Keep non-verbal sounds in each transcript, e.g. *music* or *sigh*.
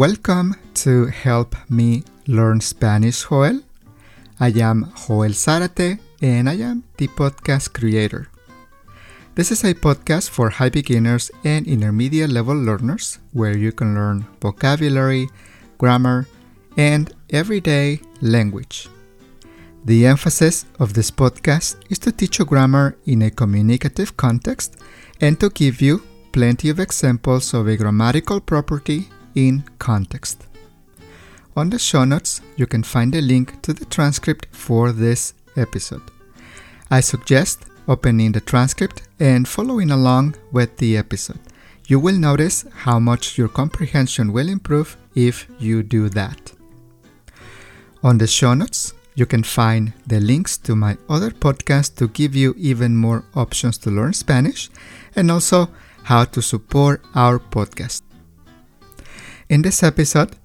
Welcome to Help Me Learn Spanish, Joel. I am Joel Zarate and I am the podcast creator. This is a podcast for high beginners and intermediate level learners where you can learn vocabulary, grammar, and everyday language. The emphasis of this podcast is to teach you grammar in a communicative context and to give you plenty of examples of a grammatical property in context. On the show notes, you can find a link to the transcript for this episode. I suggest opening the transcript and following along with the episode. You will notice how much your comprehension will improve if you do that. On the show notes, you can find the links to my other podcasts to give you even more options to learn Spanish and also how to support our podcast. In this episode,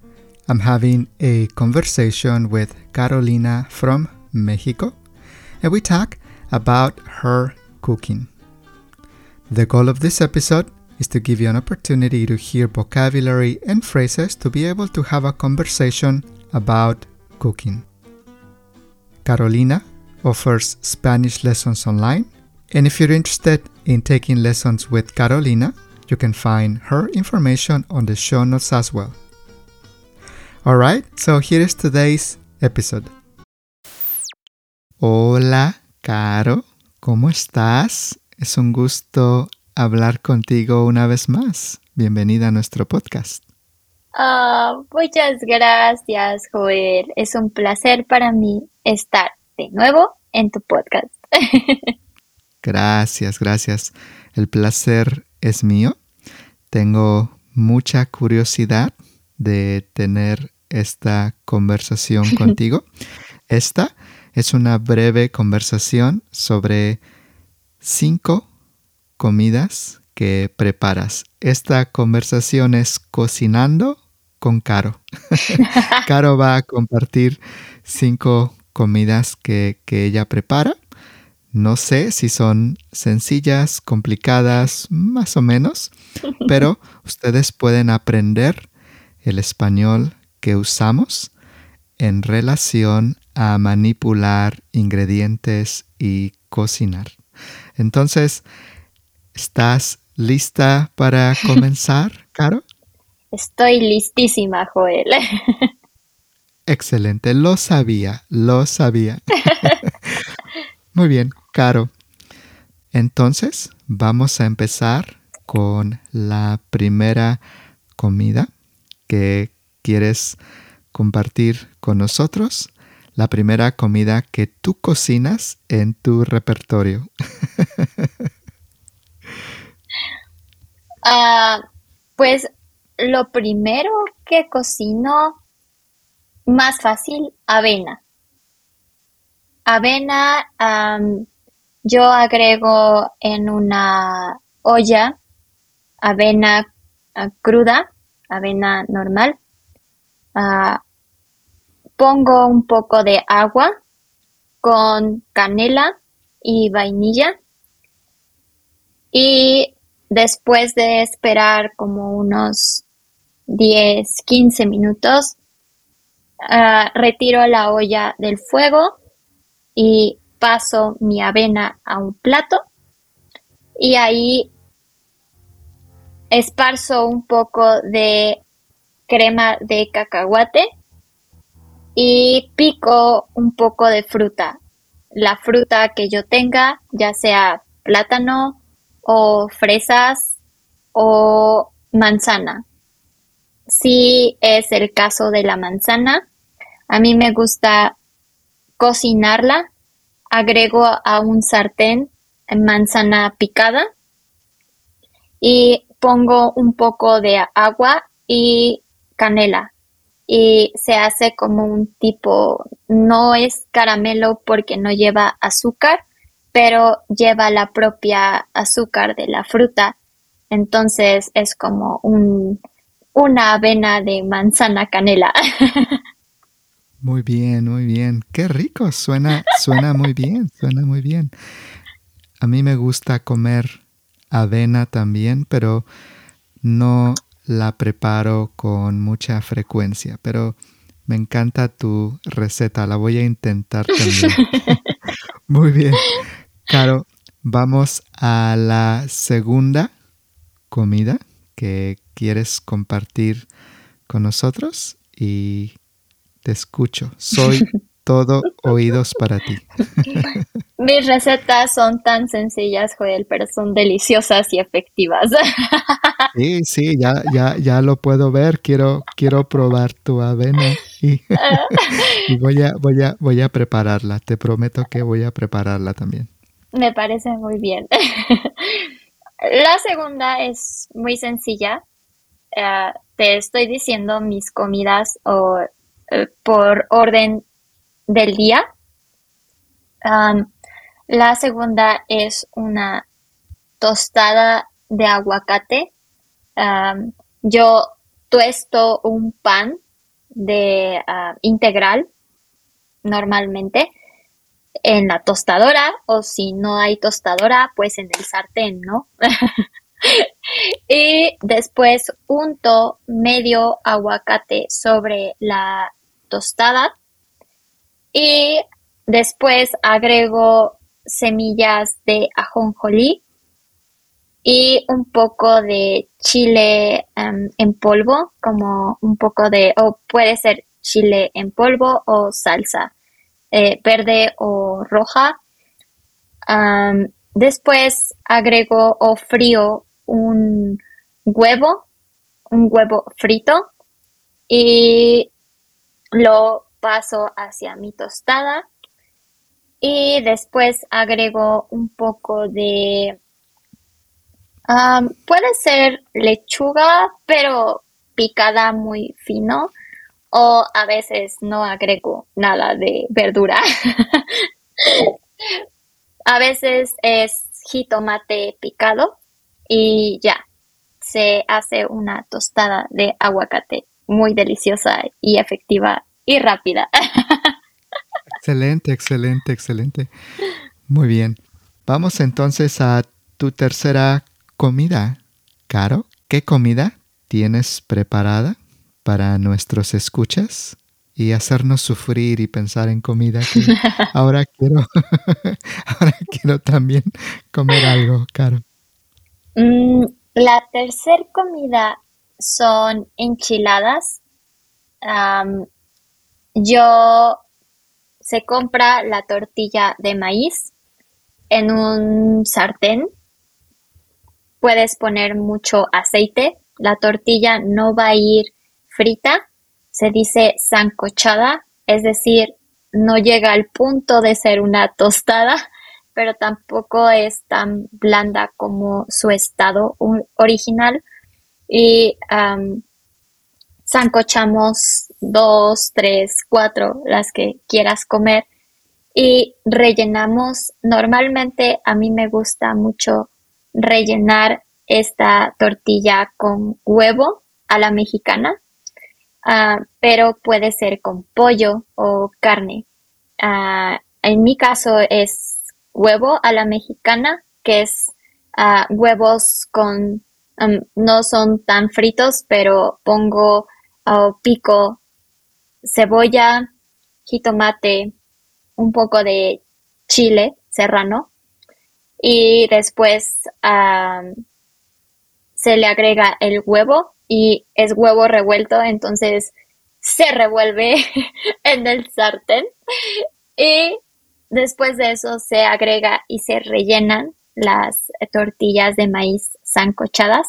I'm having a conversation with Carolina from Mexico, and we talk about her cooking. The goal of this episode is to give you an opportunity to hear vocabulary and phrases to be able to have a conversation about cooking. Carolina offers Spanish lessons online, and if you're interested in taking lessons with Carolina, you can find her information on the show notes as well. Alright, so here is today's episode. Hola, Caro, ¿cómo estás? Es un gusto hablar contigo una vez más. Bienvenida a nuestro podcast. Ah, muchas gracias, Joel. Es un placer para mí estar de nuevo en tu podcast. *laughs* gracias, gracias. El placer es mío. Tengo mucha curiosidad de tener esta conversación *laughs* contigo. Esta es una breve conversación sobre cinco comidas que preparas. Esta conversación es cocinando con Caro. *laughs* Caro va a compartir cinco comidas que, que ella prepara. No sé si son sencillas, complicadas, más o menos, *laughs* pero ustedes pueden aprender el español que usamos en relación a manipular ingredientes y cocinar. Entonces, ¿estás lista para *laughs* comenzar, Caro? Estoy listísima, Joel. *laughs* Excelente, lo sabía, lo sabía. Muy bien, Caro. Entonces, vamos a empezar con la primera comida que quieres compartir con nosotros. La primera comida que tú cocinas en tu repertorio. *laughs* Ah, pues lo primero que cocino, más fácil, avena. Avena, yo agrego en una olla avena ah, cruda, avena normal. Ah, pongo un poco de agua con canela y vainilla y después de esperar como unos 10, 15 minutos, ah, retiro la olla del fuego y paso mi avena a un plato y ahí esparzo un poco de crema de cacahuate y pico un poco de fruta. La fruta que yo tenga, ya sea plátano o fresas o manzana si es el caso de la manzana. A mí me gusta cocinarla. Agrego a un sartén manzana picada y pongo un poco de agua y canela y se hace como un tipo, no es caramelo porque no lleva azúcar, pero lleva la propia azúcar de la fruta. Entonces es como un, una avena de manzana canela. *laughs* Muy bien, muy bien. Qué rico, suena, suena muy bien, suena muy bien. A mí me gusta comer avena también, pero no la preparo con mucha frecuencia, pero me encanta tu receta, la voy a intentar también. *laughs* Muy bien. Caro, vamos a la segunda comida que quieres compartir con nosotros y te escucho. Soy *laughs* todo oídos para ti. Mis recetas son tan sencillas, Joel, pero son deliciosas y efectivas. *laughs* Sí, sí, ya, ya, ya lo puedo ver. Quiero, quiero probar tu avena *laughs* y, voy, a, voy, a, voy a prepararla. Te prometo que voy a prepararla también. Me parece muy bien. La segunda es muy sencilla. Eh, te estoy diciendo mis comidas o, eh, por orden del día. la segunda es una tostada de aguacate. yo tuesto un pan de ah, integral normalmente en la tostadora o si no hay tostadora pues en el sartén, ¿no? *laughs* y después unto medio aguacate sobre la tostada y después agrego semillas de ajonjolí y un poco de chile em, en polvo, como un poco de, o puede ser chile en polvo o salsa eh, verde o roja. después agrego o frío un huevo, un huevo frito y lo paso hacia mi tostada y después agrego un poco de puede ser lechuga pero picada muy fino o a veces no agrego nada de verdura. *laughs* A veces es jitomate picado y ya se hace una tostada de aguacate muy deliciosa y efectiva y rápida. *laughs* excelente, excelente, excelente. Muy bien. Vamos entonces a tu tercera comida. Caro, ¿qué comida tienes preparada para nuestros escuchas? y hacernos sufrir y pensar en comida. *laughs* ahora quiero, *laughs* ahora quiero también comer algo, Caro. Mm, la tercera comida son enchiladas yo se compra la tortilla de maíz en un sartén. Puedes poner mucho aceite. La tortilla no va a ir frita. Se dice sancochada, es decir, no llega al punto de ser una tostada, pero tampoco es tan blanda como su estado original. Y sancochamos dos, tres, cuatro, las que quieras comer y rellenamos. Normalmente a mí me gusta mucho rellenar esta tortilla con huevo a la mexicana, ah, pero puede ser con pollo o carne. Ah, en mi caso es huevo a la mexicana, que es ah, huevos con, no son tan fritos, pero pongo pico cebolla, jitomate, un poco de chile serrano y después se le agrega el huevo y es huevo revuelto, entonces se revuelve *laughs* en el sartén y después de eso se agrega y se rellenan las tortillas de maíz sancochadas.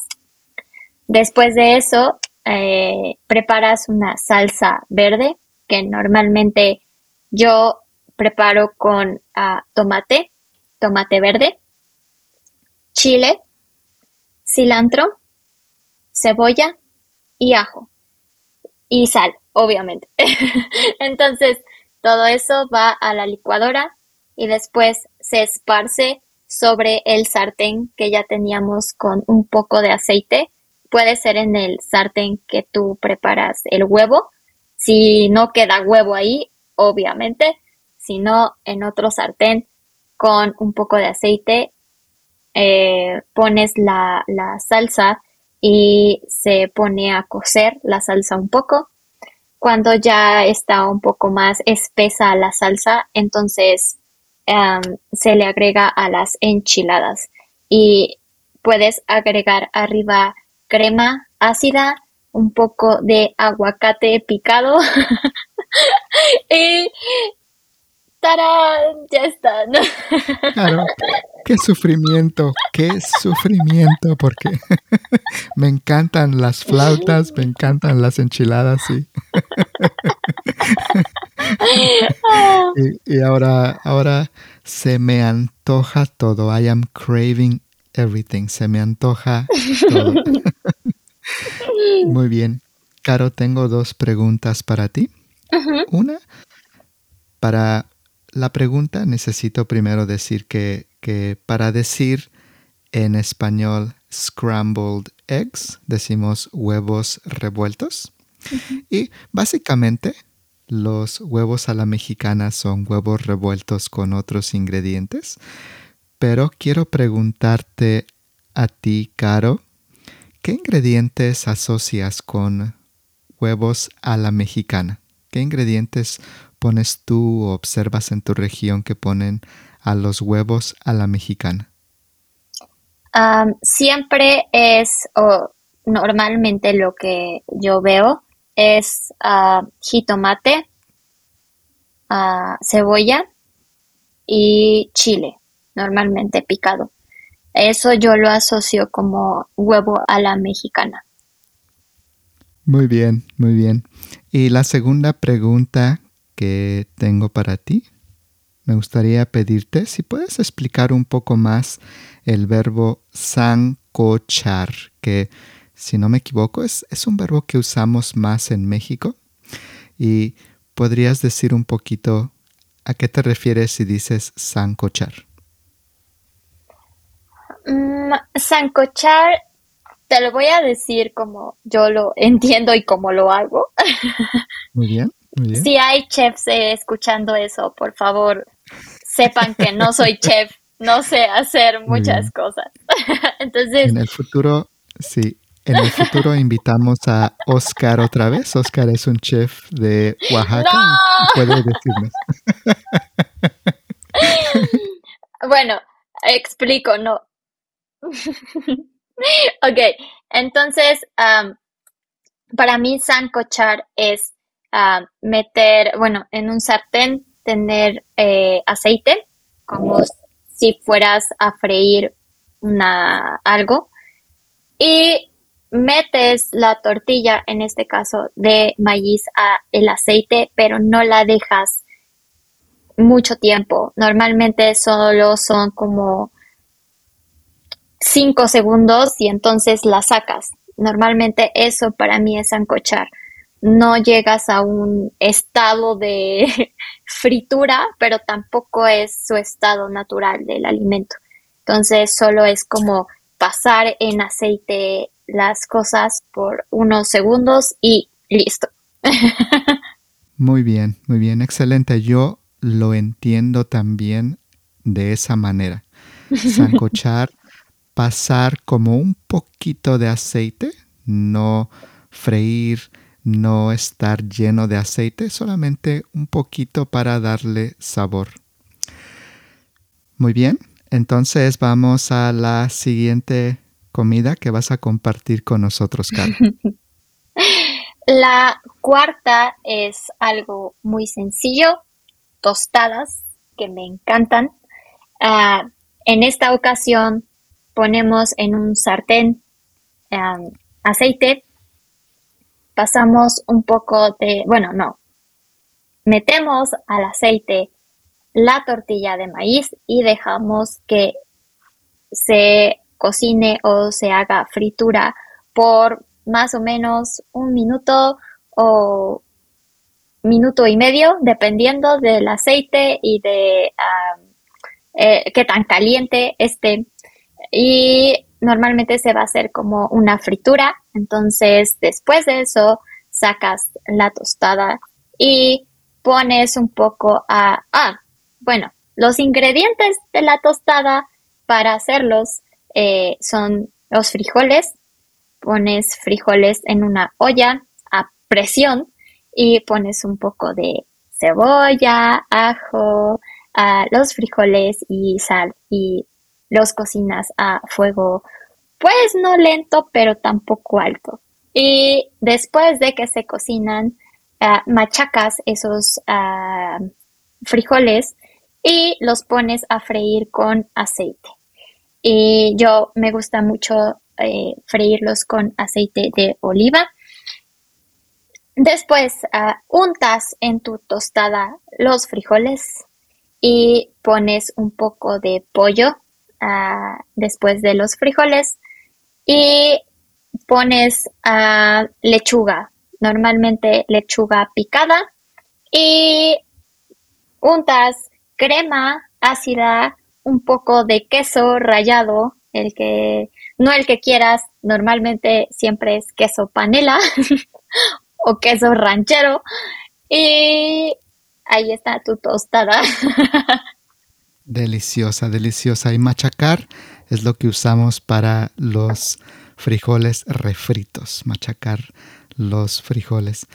Después de eso eh, preparas una salsa verde que normalmente yo preparo con ah, tomate, tomate verde, chile, cilantro, cebolla y ajo y sal, obviamente. *laughs* Entonces, todo eso va a la licuadora y después se esparce sobre el sartén que ya teníamos con un poco de aceite puede ser en el sartén que tú preparas el huevo. Si no queda huevo ahí, obviamente, sino en otro sartén con un poco de aceite, eh, pones la, salsa y se pone a cocer la salsa un poco. Cuando ya está un poco más espesa la salsa, entonces se le agrega a las enchiladas. Y puedes agregar arriba crema ácida, un poco de aguacate picado *laughs* y ¡tarán! Ya está. *laughs* Claro, qué sufrimiento, qué sufrimiento, porque *laughs* me encantan las flautas, me encantan las enchiladas, sí. *laughs* y, y, ahora, ahora se me antoja todo. I am craving everything. Se me antoja todo. Muy bien. Caro, tengo dos preguntas para ti. Una, para la pregunta necesito primero decir que, que para decir en español scrambled eggs decimos huevos revueltos. Y básicamente los huevos a la mexicana son huevos revueltos con otros ingredientes. Pero quiero preguntarte a ti, Caro, ¿qué ingredientes asocias con huevos a la mexicana? ¿Qué ingredientes pones tú o observas en tu región que ponen a los huevos a la mexicana? siempre es, o normalmente lo que yo veo es uh, jitomate, ah, cebolla y chile, normalmente picado. Eso yo lo asocio como huevo a la mexicana. Muy bien, muy bien. Y la segunda pregunta que tengo para ti. Me gustaría pedirte si puedes explicar un poco más el verbo sancochar, que si no me equivoco es, es un verbo que usamos más en México. Y podrías decir un poquito a qué te refieres si dices sancochar. Mm, sancochar, te lo voy a decir como yo lo entiendo y como lo hago. Muy bien. Si hay chefs eh, escuchando eso, por favor, sepan que no soy *laughs* chef, no sé hacer muchas cosas. *laughs* Entonces. En el futuro, sí. En el futuro invitamos a Oscar otra vez. Oscar es un chef de Oaxaca. Puede decirnos. *laughs* bueno, explico, no. ok, entonces, para mí sancochar es meter, bueno, en un sartén tener eh, aceite, como si fueras a freír una, algo, y metes la tortilla, en este caso de maíz, a el aceite, pero no la dejas mucho tiempo. Normalmente solo son como 5 segundos y entonces la sacas. Normalmente eso para mí es ancochar no llegas a un estado de *laughs* fritura, pero tampoco es su estado natural del alimento. Entonces solo es como pasar en aceite las cosas por unos segundos y listo. *laughs* Muy bien, muy bien, excelente. Yo lo entiendo también de esa manera. Sancochar, *laughs* pasar como un poquito de aceite, no freír, no estar lleno de aceite, solamente un poquito para darle sabor. Muy bien, entonces vamos a la siguiente comida que vas a compartir con nosotros, Carlos. *laughs* La cuarta es algo muy sencillo, tostadas, que me encantan. Ah, en esta ocasión ponemos en un sartén ah, aceite pasamos un poco de, bueno, no, metemos al aceite la tortilla de maíz y dejamos que se cocine o se haga fritura por más o menos un minuto o minuto y medio, dependiendo del aceite y de eh, qué tan caliente esté. Y normalmente se va a hacer como una fritura. Entonces, después de eso, sacas la tostada y pones un poco a... Ah, bueno, los ingredientes de la tostada para hacerlos eh, son los frijoles, pones frijoles en una olla a presión y pones un poco de cebolla, ajo, los frijoles y sal y los cocinas a fuego pues no lento pero tampoco alto. Y después de que se cocinan, ah, machacas esos ah, frijoles y los pones a freír con aceite. Y yo me gusta mucho eh, freírlos con aceite de oliva. Después uh, untas en tu tostada los frijoles y pones un poco de pollo después de los frijoles y pones lechuga, normalmente lechuga picada y untas crema ácida, un poco de queso rallado, el que no el que quieras, normalmente siempre es queso panela *laughs* o queso ranchero. Y ahí está tu tostada. *laughs* Deliciosa, deliciosa. Y machacar es lo que usamos para los frijoles refritos, machacar los frijoles.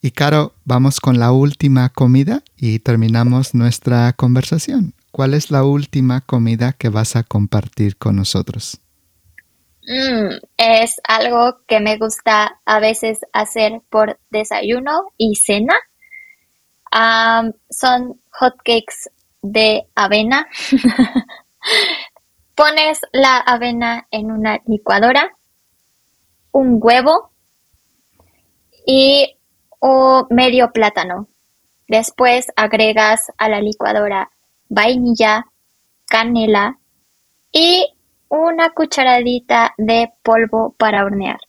Y Caro, vamos con la última comida y terminamos nuestra conversación. ¿Cuál es la última comida que vas a compartir con nosotros? Mm, es algo que me gusta a veces hacer por desayuno y cena. son hotcakes de avena. *laughs* Pones la avena en una licuadora, un huevo y un medio plátano. Después agregas a la licuadora vainilla, canela y una cucharadita de polvo para hornear.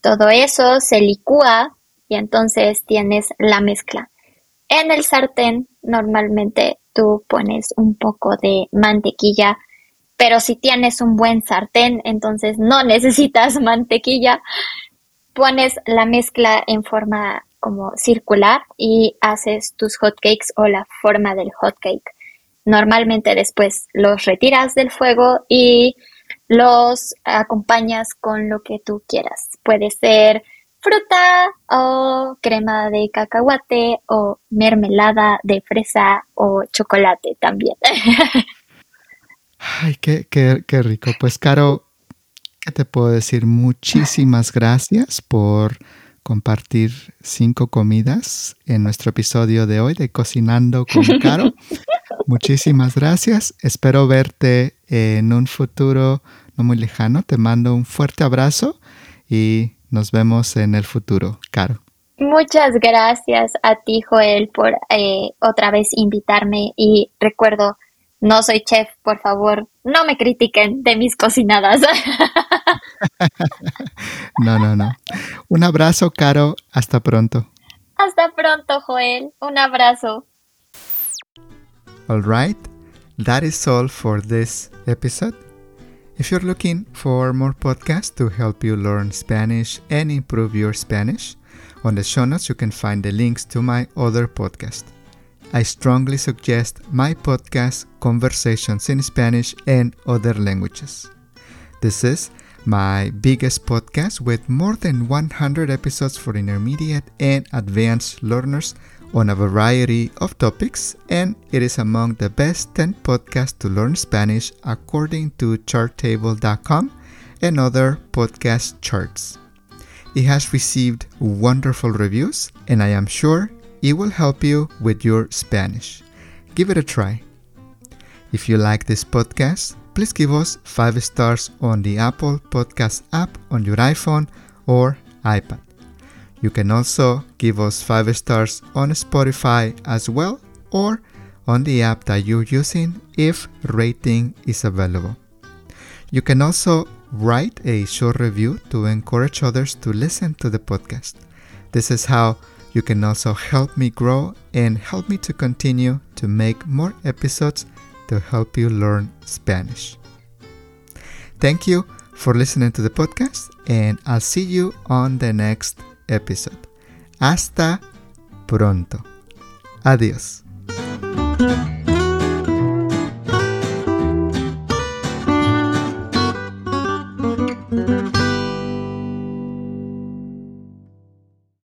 Todo eso se licúa y entonces tienes la mezcla. En el sartén normalmente tú pones un poco de mantequilla, pero si tienes un buen sartén, entonces no *laughs* necesitas mantequilla. Pones la mezcla en forma como circular y haces tus hotcakes o la forma del hotcake. Normalmente después los retiras del fuego y los acompañas con lo que tú quieras. Puede ser fruta o crema de cacahuate o mermelada de fresa o chocolate también. Ay, qué, qué, qué rico. Pues, Caro, ¿qué te puedo decir? Muchísimas gracias por compartir cinco comidas en nuestro episodio de hoy de Cocinando con Caro. *laughs* Muchísimas gracias. Espero verte en un futuro no muy lejano. Te mando un fuerte abrazo y nos vemos en el futuro, Caro. Muchas gracias a ti, Joel, por eh, otra vez invitarme y recuerdo, no soy chef, por favor, no me critiquen de mis cocinadas. *laughs* no, no, no. Un abrazo, Caro. Hasta pronto. Hasta pronto, Joel. Un abrazo. All right. That is all for this episode. If you're looking for more podcasts to help you learn Spanish and improve your Spanish, on the show notes you can find the links to my other podcast. I strongly suggest my podcast, Conversations in Spanish and Other Languages. This is my biggest podcast with more than 100 episodes for intermediate and advanced learners on a variety of topics, and it is among the best 10 podcasts to learn Spanish according to charttable.com and other podcast charts. It has received wonderful reviews, and I am sure it will help you with your Spanish. Give it a try. If you like this podcast, please give us 5 stars on the Apple Podcast app on your iPhone or iPad. You can also give us 5 stars on Spotify as well or on the app that you're using if rating is available. You can also write a short review to encourage others to listen to the podcast. This is how you can also help me grow and help me to continue to make more episodes to help you learn Spanish. Thank you for listening to the podcast, and I'll see you on the next episode. Hasta pronto. Adiós.